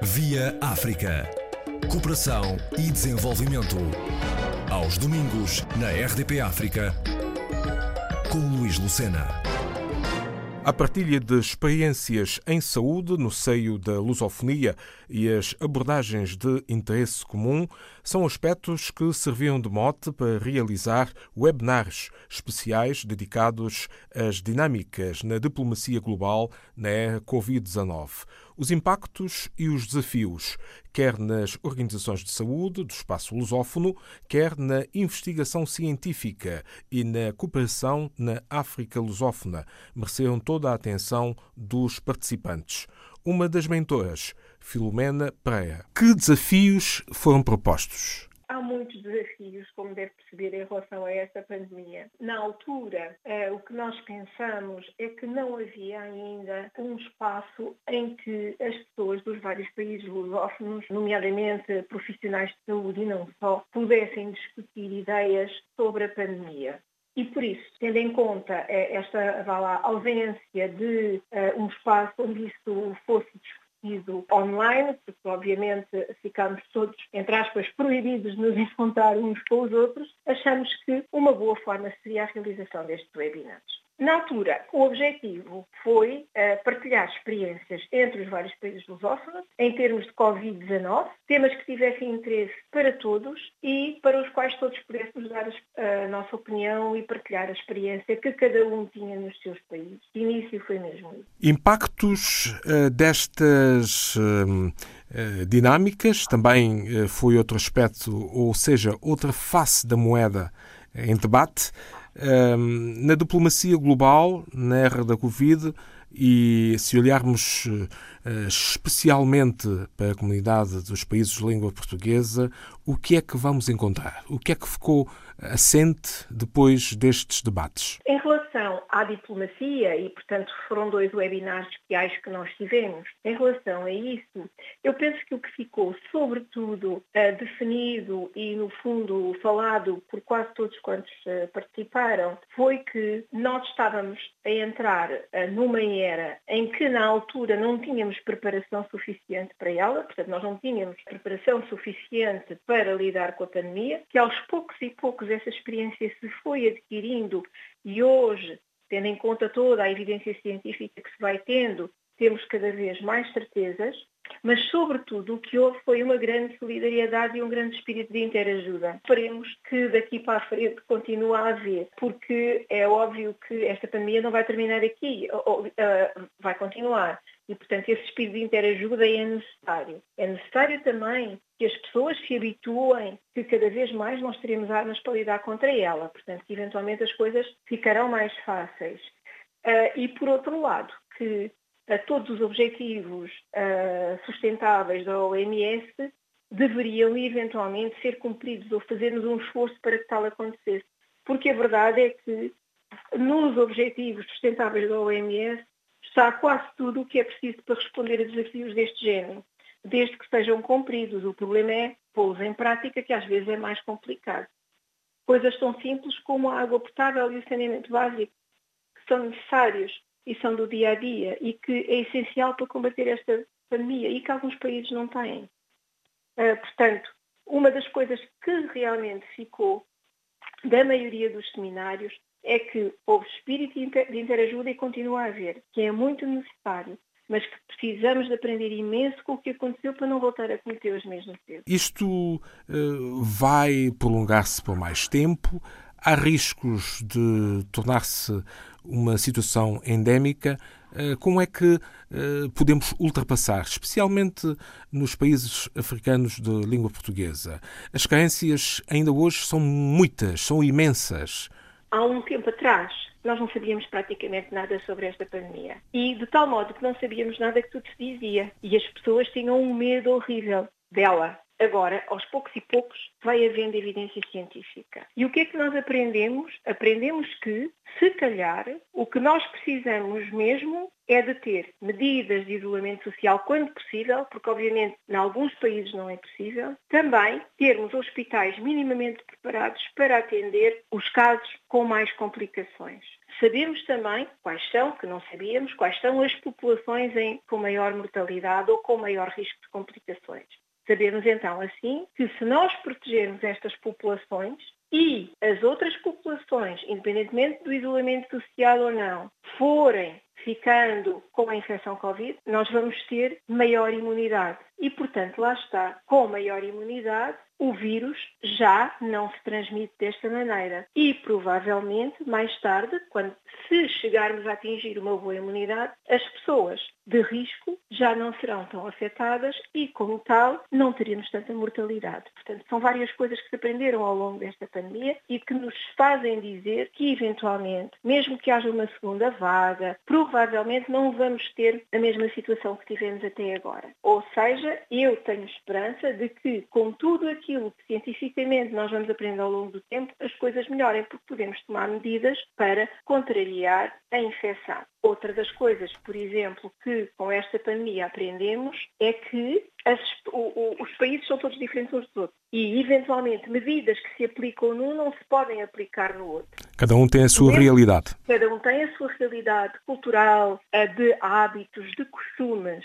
Via África. Cooperação e desenvolvimento. Aos domingos, na RDP África, com Luís Lucena. A partilha de experiências em saúde no seio da lusofonia e as abordagens de interesse comum são aspectos que serviam de mote para realizar webinars especiais dedicados às dinâmicas na diplomacia global na era Covid-19 os impactos e os desafios, quer nas organizações de saúde do espaço lusófono, quer na investigação científica e na cooperação na África lusófona, mereceram toda a atenção dos participantes. Uma das mentoras, Filomena Pereira. Que desafios foram propostos? há muitos desafios, como deve perceber, em relação a esta pandemia. Na altura, eh, o que nós pensamos é que não havia ainda um espaço em que as pessoas dos vários países lusófonos, nomeadamente profissionais de saúde e não só, pudessem discutir ideias sobre a pandemia. E por isso, tendo em conta eh, esta lá, ausência de uh, um espaço onde isso fosse discutido, sido online, porque obviamente ficámos todos, entre aspas, proibidos de nos encontrar uns com os outros, achamos que uma boa forma seria a realização destes webinars. Na altura, o objetivo foi uh, partilhar experiências entre os vários países lusófonos em termos de Covid-19, temas que tivessem interesse para todos e para os quais todos pudéssemos dar a nossa opinião e partilhar a experiência que cada um tinha nos seus países. De início foi mesmo isso. Impactos uh, destas uh, dinâmicas também foi outro aspecto, ou seja, outra face da moeda em debate na diplomacia global, na era da Covid, e se olharmos eh, especialmente para a comunidade dos países de língua portuguesa, o que é que vamos encontrar? O que é que ficou assente depois destes debates? Em relação à diplomacia, e portanto foram dois webinars especiais que nós tivemos, em relação a isso, eu penso que o que ficou sobretudo eh, definido e no fundo falado por quase todos quantos eh, participaram, foi que nós estávamos a entrar numa era em que na altura não tínhamos preparação suficiente para ela, portanto nós não tínhamos preparação suficiente para lidar com a pandemia, que aos poucos e poucos essa experiência se foi adquirindo e hoje, tendo em conta toda a evidência científica que se vai tendo, temos cada vez mais certezas, mas sobretudo o que houve foi uma grande solidariedade e um grande espírito de interajuda. Esperemos que daqui para a frente continue a haver, porque é óbvio que esta pandemia não vai terminar aqui, ou, uh, vai continuar. E, portanto, esse espírito de interajuda é necessário. É necessário também que as pessoas se habituem que cada vez mais nós teremos armas para lidar contra ela. Portanto, que eventualmente as coisas ficarão mais fáceis. Uh, e, por outro lado, que uh, todos os objetivos uh, sustentáveis da OMS deveriam eventualmente ser cumpridos ou fazermos um esforço para que tal acontecesse. Porque a verdade é que nos objetivos sustentáveis da OMS está quase tudo o que é preciso para responder a desafios deste género, desde que sejam cumpridos. O problema é pô-los em prática, que às vezes é mais complicado. Coisas tão simples como a água potável e o saneamento básico, que são necessários e são do dia a dia e que é essencial para combater esta pandemia e que alguns países não têm. Uh, portanto, uma das coisas que realmente ficou da maioria dos seminários é que houve espírito de interajuda e continua a haver, que é muito necessário, mas que precisamos de aprender imenso com o que aconteceu para não voltar a cometer os mesmos erros. Isto uh, vai prolongar-se por mais tempo? Há riscos de tornar-se uma situação endémica? Eh, como é que eh, podemos ultrapassar, especialmente nos países africanos de língua portuguesa? As carências ainda hoje são muitas, são imensas há um tempo atrás nós não sabíamos praticamente nada sobre esta pandemia. E de tal modo que não sabíamos nada que tudo se dizia. E as pessoas tinham um medo horrível dela. Agora, aos poucos e poucos, vai havendo evidência científica. E o que é que nós aprendemos? Aprendemos que, se calhar, o que nós precisamos mesmo é de ter medidas de isolamento social quando possível, porque obviamente em alguns países não é possível. Também termos hospitais minimamente preparados para atender os casos com mais complicações. Sabemos também quais são, que não sabíamos, quais são as populações em, com maior mortalidade ou com maior risco de complicações. Sabemos então assim que se nós protegermos estas populações e as outras populações, independentemente do isolamento social ou não, forem ficando com a infecção Covid, nós vamos ter maior imunidade. E, portanto, lá está, com maior imunidade, o vírus já não se transmite desta maneira. E provavelmente, mais tarde, quando se chegarmos a atingir uma boa imunidade, as pessoas de risco já não serão tão afetadas e, como tal, não teríamos tanta mortalidade. Portanto, são várias coisas que se aprenderam ao longo desta pandemia e que nos fazem dizer que, eventualmente, mesmo que haja uma segunda vaga, provavelmente não vamos ter a mesma situação que tivemos até agora. Ou seja, eu tenho esperança de que, com tudo aquilo que cientificamente nós vamos aprendendo ao longo do tempo, as coisas melhorem, porque podemos tomar medidas para contrariar a infecção. Outra das coisas, por exemplo, que com esta pandemia aprendemos é que as, o, o, os países são todos diferentes uns dos outros e, eventualmente, medidas que se aplicam num não se podem aplicar no outro. Cada um tem a sua realidade. Cada um tem a sua realidade cultural, de hábitos, de costumes.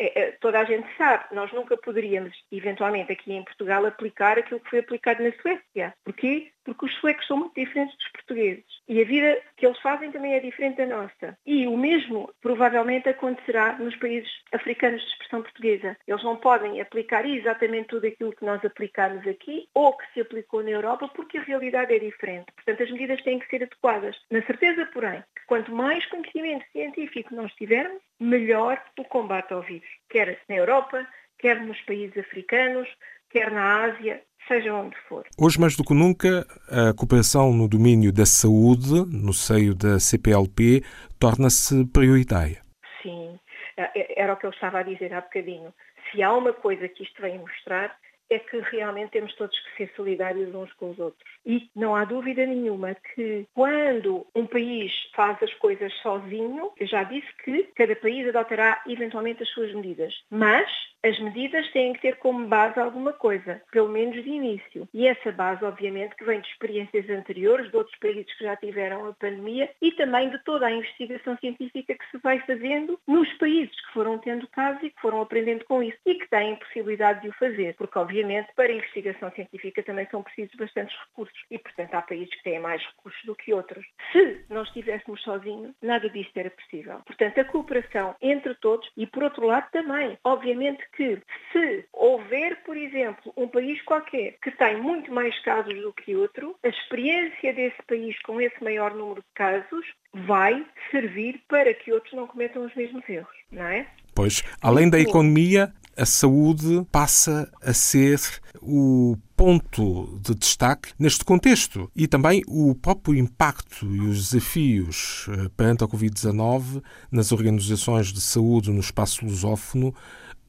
É, é, toda a gente sabe, nós nunca poderíamos, eventualmente aqui em Portugal, aplicar aquilo que foi aplicado na Suécia. Porquê? Porque os suecos são muito diferentes dos portugueses. E a vida que eles fazem também é diferente da nossa. E o mesmo provavelmente acontecerá nos países africanos de expressão portuguesa. Eles não podem aplicar exatamente tudo aquilo que nós aplicamos aqui ou que se aplicou na Europa porque a realidade é diferente. Portanto, as medidas têm que ser adequadas. Na certeza, porém, que quanto mais conhecimento científico nós tivermos, melhor o combate ao vírus quer na Europa, quer nos países africanos, quer na Ásia, seja onde for. Hoje, mais do que nunca, a cooperação no domínio da saúde, no seio da CPLP, torna-se prioritária. Sim, é, é, era o que eu estava a dizer há bocadinho. Se há uma coisa que isto vem mostrar, é que realmente temos todos que ser solidários uns com os outros. E não há dúvida nenhuma que quando um país faz as coisas sozinho, eu já disse que cada país adotará eventualmente as suas medidas. Mas as medidas têm que ter como base alguma coisa, pelo menos de início. E essa base, obviamente, que vem de experiências anteriores, de outros países que já tiveram a pandemia e também de toda a investigação científica que se vai fazendo nos países que foram tendo casos e que foram aprendendo com isso e que têm possibilidade de o fazer. Porque, obviamente, para a investigação científica também são precisos bastantes recursos e, portanto, há países que têm mais recursos do que outros. Se nós estivéssemos sozinhos, nada disto era possível. Portanto, a cooperação entre todos e, por outro lado, também, obviamente, que se houver, por exemplo, um país qualquer que tem muito mais casos do que outro, a experiência desse país com esse maior número de casos vai servir para que outros não cometam os mesmos erros, não é? Pois, além da economia, a saúde passa a ser o ponto de destaque neste contexto e também o próprio impacto e os desafios eh, perante a Covid-19 nas organizações de saúde no espaço lusófono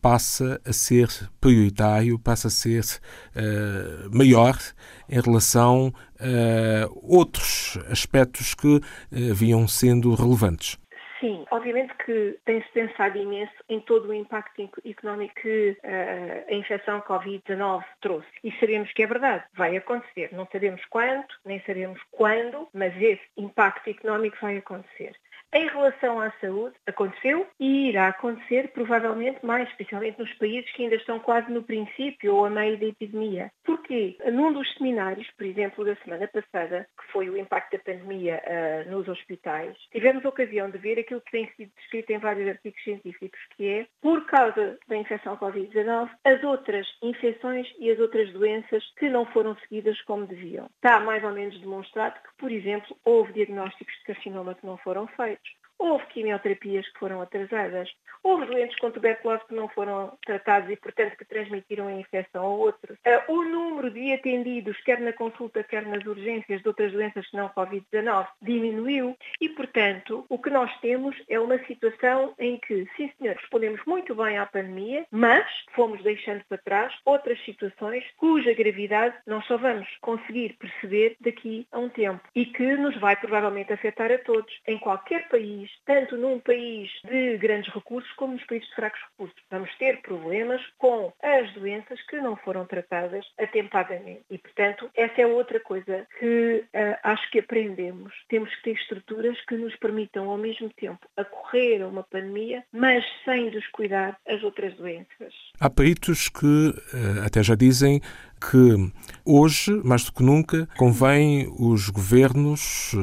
passa a ser prioritário, passa a ser uh, maior em relação a outros aspectos que uh, vinham sendo relevantes. Sim, obviamente que tem-se pensado imenso em todo o impacto económico que uh, a infecção Covid-19 trouxe. E sabemos que é verdade, vai acontecer. Não sabemos quanto, nem sabemos quando, mas esse impacto económico vai acontecer. Em relação à saúde, aconteceu e irá acontecer provavelmente mais, especialmente nos países que ainda estão quase no princípio ou a meio da epidemia. Porquê? Num dos seminários, por exemplo, da semana passada, que foi o impacto da pandemia uh, nos hospitais, tivemos a ocasião de ver aquilo que tem sido descrito em vários artigos científicos, que é, por causa da infecção Covid-19, as outras infecções e as outras doenças que não foram seguidas como deviam. Está mais ou menos demonstrado que, por exemplo, houve diagnósticos de carcinoma que não foram feitos Houve quimioterapias que foram atrasadas. Houve doentes com tuberculose que não foram tratados e, portanto, que transmitiram a infecção a outros. Uh, o número de atendidos, quer na consulta, quer nas urgências de outras doenças que não Covid-19, diminuiu e, portanto, o que nós temos é uma situação em que, sim senhor, respondemos muito bem à pandemia, mas fomos deixando para trás outras situações cuja gravidade nós só vamos conseguir perceber daqui a um tempo e que nos vai provavelmente afetar a todos, em qualquer país, tanto num país de grandes recursos como nos países de fracos recursos. Vamos ter problemas com as doenças que não foram tratadas atempadamente. E, portanto, essa é outra coisa que uh, acho que aprendemos. Temos que ter estruturas que nos permitam, ao mesmo tempo, acorrer a uma pandemia, mas sem descuidar as outras doenças. Há peritos que uh, até já dizem que hoje, mais do que nunca, convém os governos,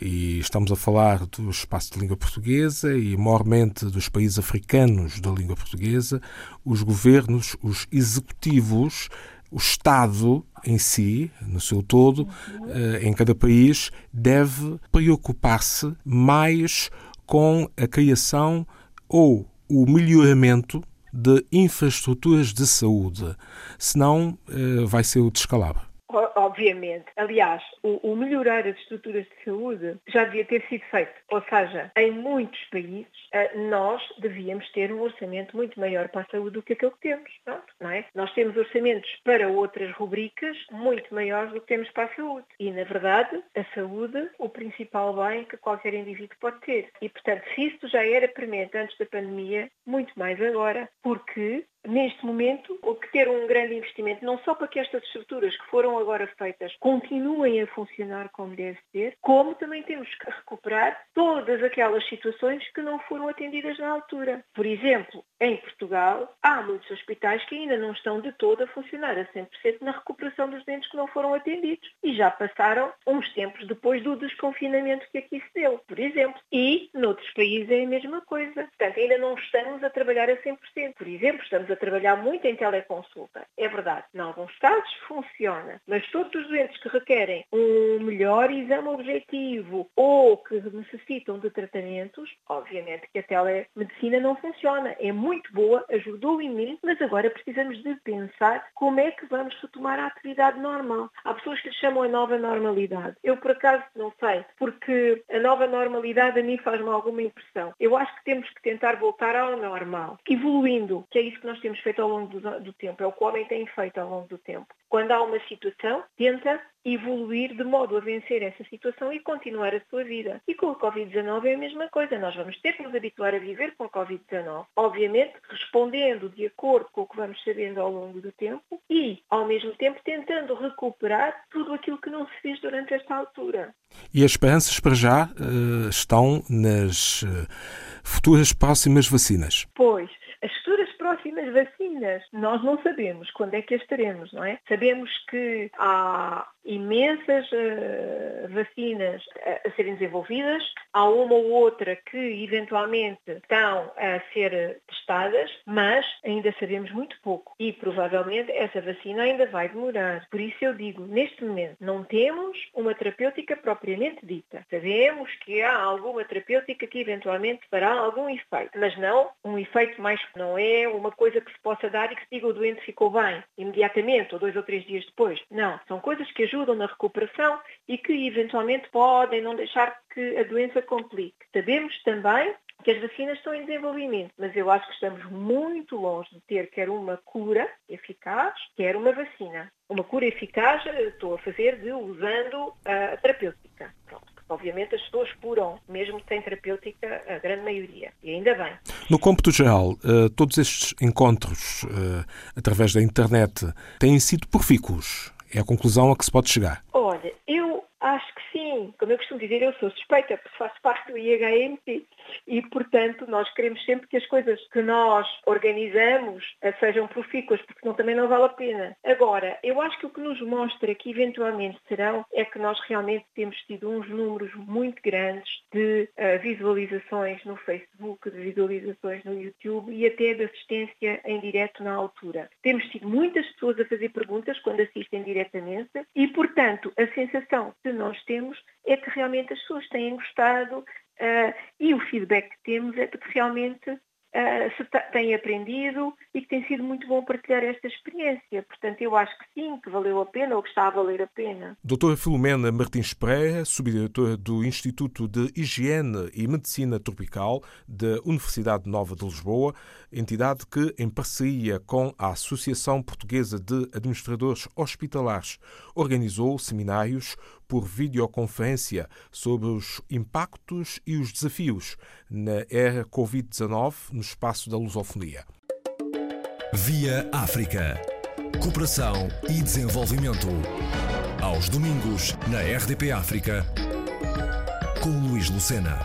e estamos a falar do espaço de língua portuguesa e maiormente dos países africanos da língua portuguesa, os governos, os executivos, o Estado em si, no seu todo, eh, em cada país, deve preocupar-se mais com a criação ou o melhoramento de infraestruturas de saúde, senão eh, vai ser o descalabro obviamente. Aliás, o, o, melhorar as estruturas de saúde já devia ter sido feito. Ou seja, em muitos países, eh, nós devíamos ter um orçamento muito maior para a saúde do que aquele que temos. Pronto, não é? Nós temos orçamentos para outras rubricas muito maiores do que temos para a saúde. E, na verdade, a saúde, o principal bem que qualquer indivíduo pode ter. E, portanto, se isto já era premente antes da pandemia, muito mais agora, porque neste momento, ter um grande investimento, não só para que estas estruturas que foram agora feitas continuem a funcionar como deve ser, como também temos que recuperar todas aquelas situações que não foram atendidas na altura. Por exemplo, em Portugal, há muitos hospitais que ainda não estão de todo a funcionar a 100% na recuperação dos dentes que não foram atendidos e já passaram uns tempos depois do desconfinamento que aqui se deu, por exemplo. E noutros países é a mesma coisa. Portanto, ainda não estamos a trabalhar a 100%. Por exemplo, estamos a trabalhar muito em teleconsulta. É verdade, em alguns casos funciona, mas todos os doentes que requerem um melhor exame objetivo ou que necessitam de tratamentos, obviamente que a telemedicina não funciona. É muito boa, ajudou imenso, mas agora precisamos de pensar como é que vamos retomar a atividade normal. Há pessoas que lhe chamam a nova normalidade. Eu, por acaso, não sei, porque a nova normalidade a mim faz-me alguma impressão. Eu acho que temos que tentar voltar ao normal, evoluindo, que é isso que nós temos feito ao longo do, do tempo, é o que o homem tem feito ao longo do tempo. Quando há uma situação, tenta evoluir de modo a vencer essa situação e continuar a sua vida. E com o Covid-19 é a mesma coisa. Nós vamos ter que nos habituar a viver com o Covid-19. Obviamente, respondendo de acordo com o que vamos sabendo ao longo do tempo e, ao mesmo tempo, tentando recuperar tudo aquilo que não se fez durante esta altura. E as esperanças para já uh, estão nas uh, futuras próximas vacinas? Pois, as futuras próximas vacinas, nós não sabemos quando é que as teremos, não é? Sabemos que há imensas uh, vacinas a, a, serem desenvolvidas, há uma ou outra que eventualmente estão a ser testadas, mas ainda sabemos muito pouco e provavelmente essa vacina ainda vai demorar. Por isso eu digo, neste momento não temos uma terapêutica propriamente dita. Sabemos que há alguma terapêutica que eventualmente fará algum efeito, mas não um efeito mais, não é uma coisa que se possa dar e que se diga o doente ficou bem imediatamente ou dois ou três dias depois. Não, são coisas que ajudam na recuperação e que eventualmente podem não deixar que a doença complique. Sabemos também que as vacinas estão em desenvolvimento, mas eu acho que estamos muito longe de ter quer uma cura eficaz, quer uma vacina. Uma cura eficaz estou a fazer de usando a terapêutica. Pronto. Obviamente as pessoas curam, mesmo sem terapêutica, a grande maioria. E ainda bem. No cômputo geral, eh, todos estes encontros eh, através da internet têm sido profícuos. É a conclusão a que se pode chegar. Olha, eu acho que sim. Como eu costumo dizer, eu sou suspeita, porque faço parte do IHMP e, portanto, nós queremos sempre que as coisas que nós organizamos eh, sejam profícuas, porque senão também não vale a pena. Agora, eu acho que o que nos mostra que eventualmente serão é que nós realmente temos tido uns números muito grandes de uh, visualizações no Facebook, de visualizações no YouTube e até de assistência em direto na altura. Temos tido muitas pessoas a fazer perguntas quando assistem diretamente e, portanto, a sensação que nós temos é que realmente as pessoas têm gostado, e o feedback que temos é de que realmente uh, se tem aprendido e que tem sido muito bom partilhar esta experiência. Portanto, eu acho que sim, que valeu a pena ou que está a valer a pena. Doutora Filomena Martins Pereira, subdiretora do Instituto de Higiene e Medicina Tropical da Universidade Nova de Lisboa, entidade que, em parceria com a Associação Portuguesa de Administradores Hospitalares, organizou seminários por videoconferência sobre os impactos e os desafios na era Covid-19 no espaço da lusofonia. Via África. Cooperação e desenvolvimento. Aos domingos, na RDP África, com Luís Lucena.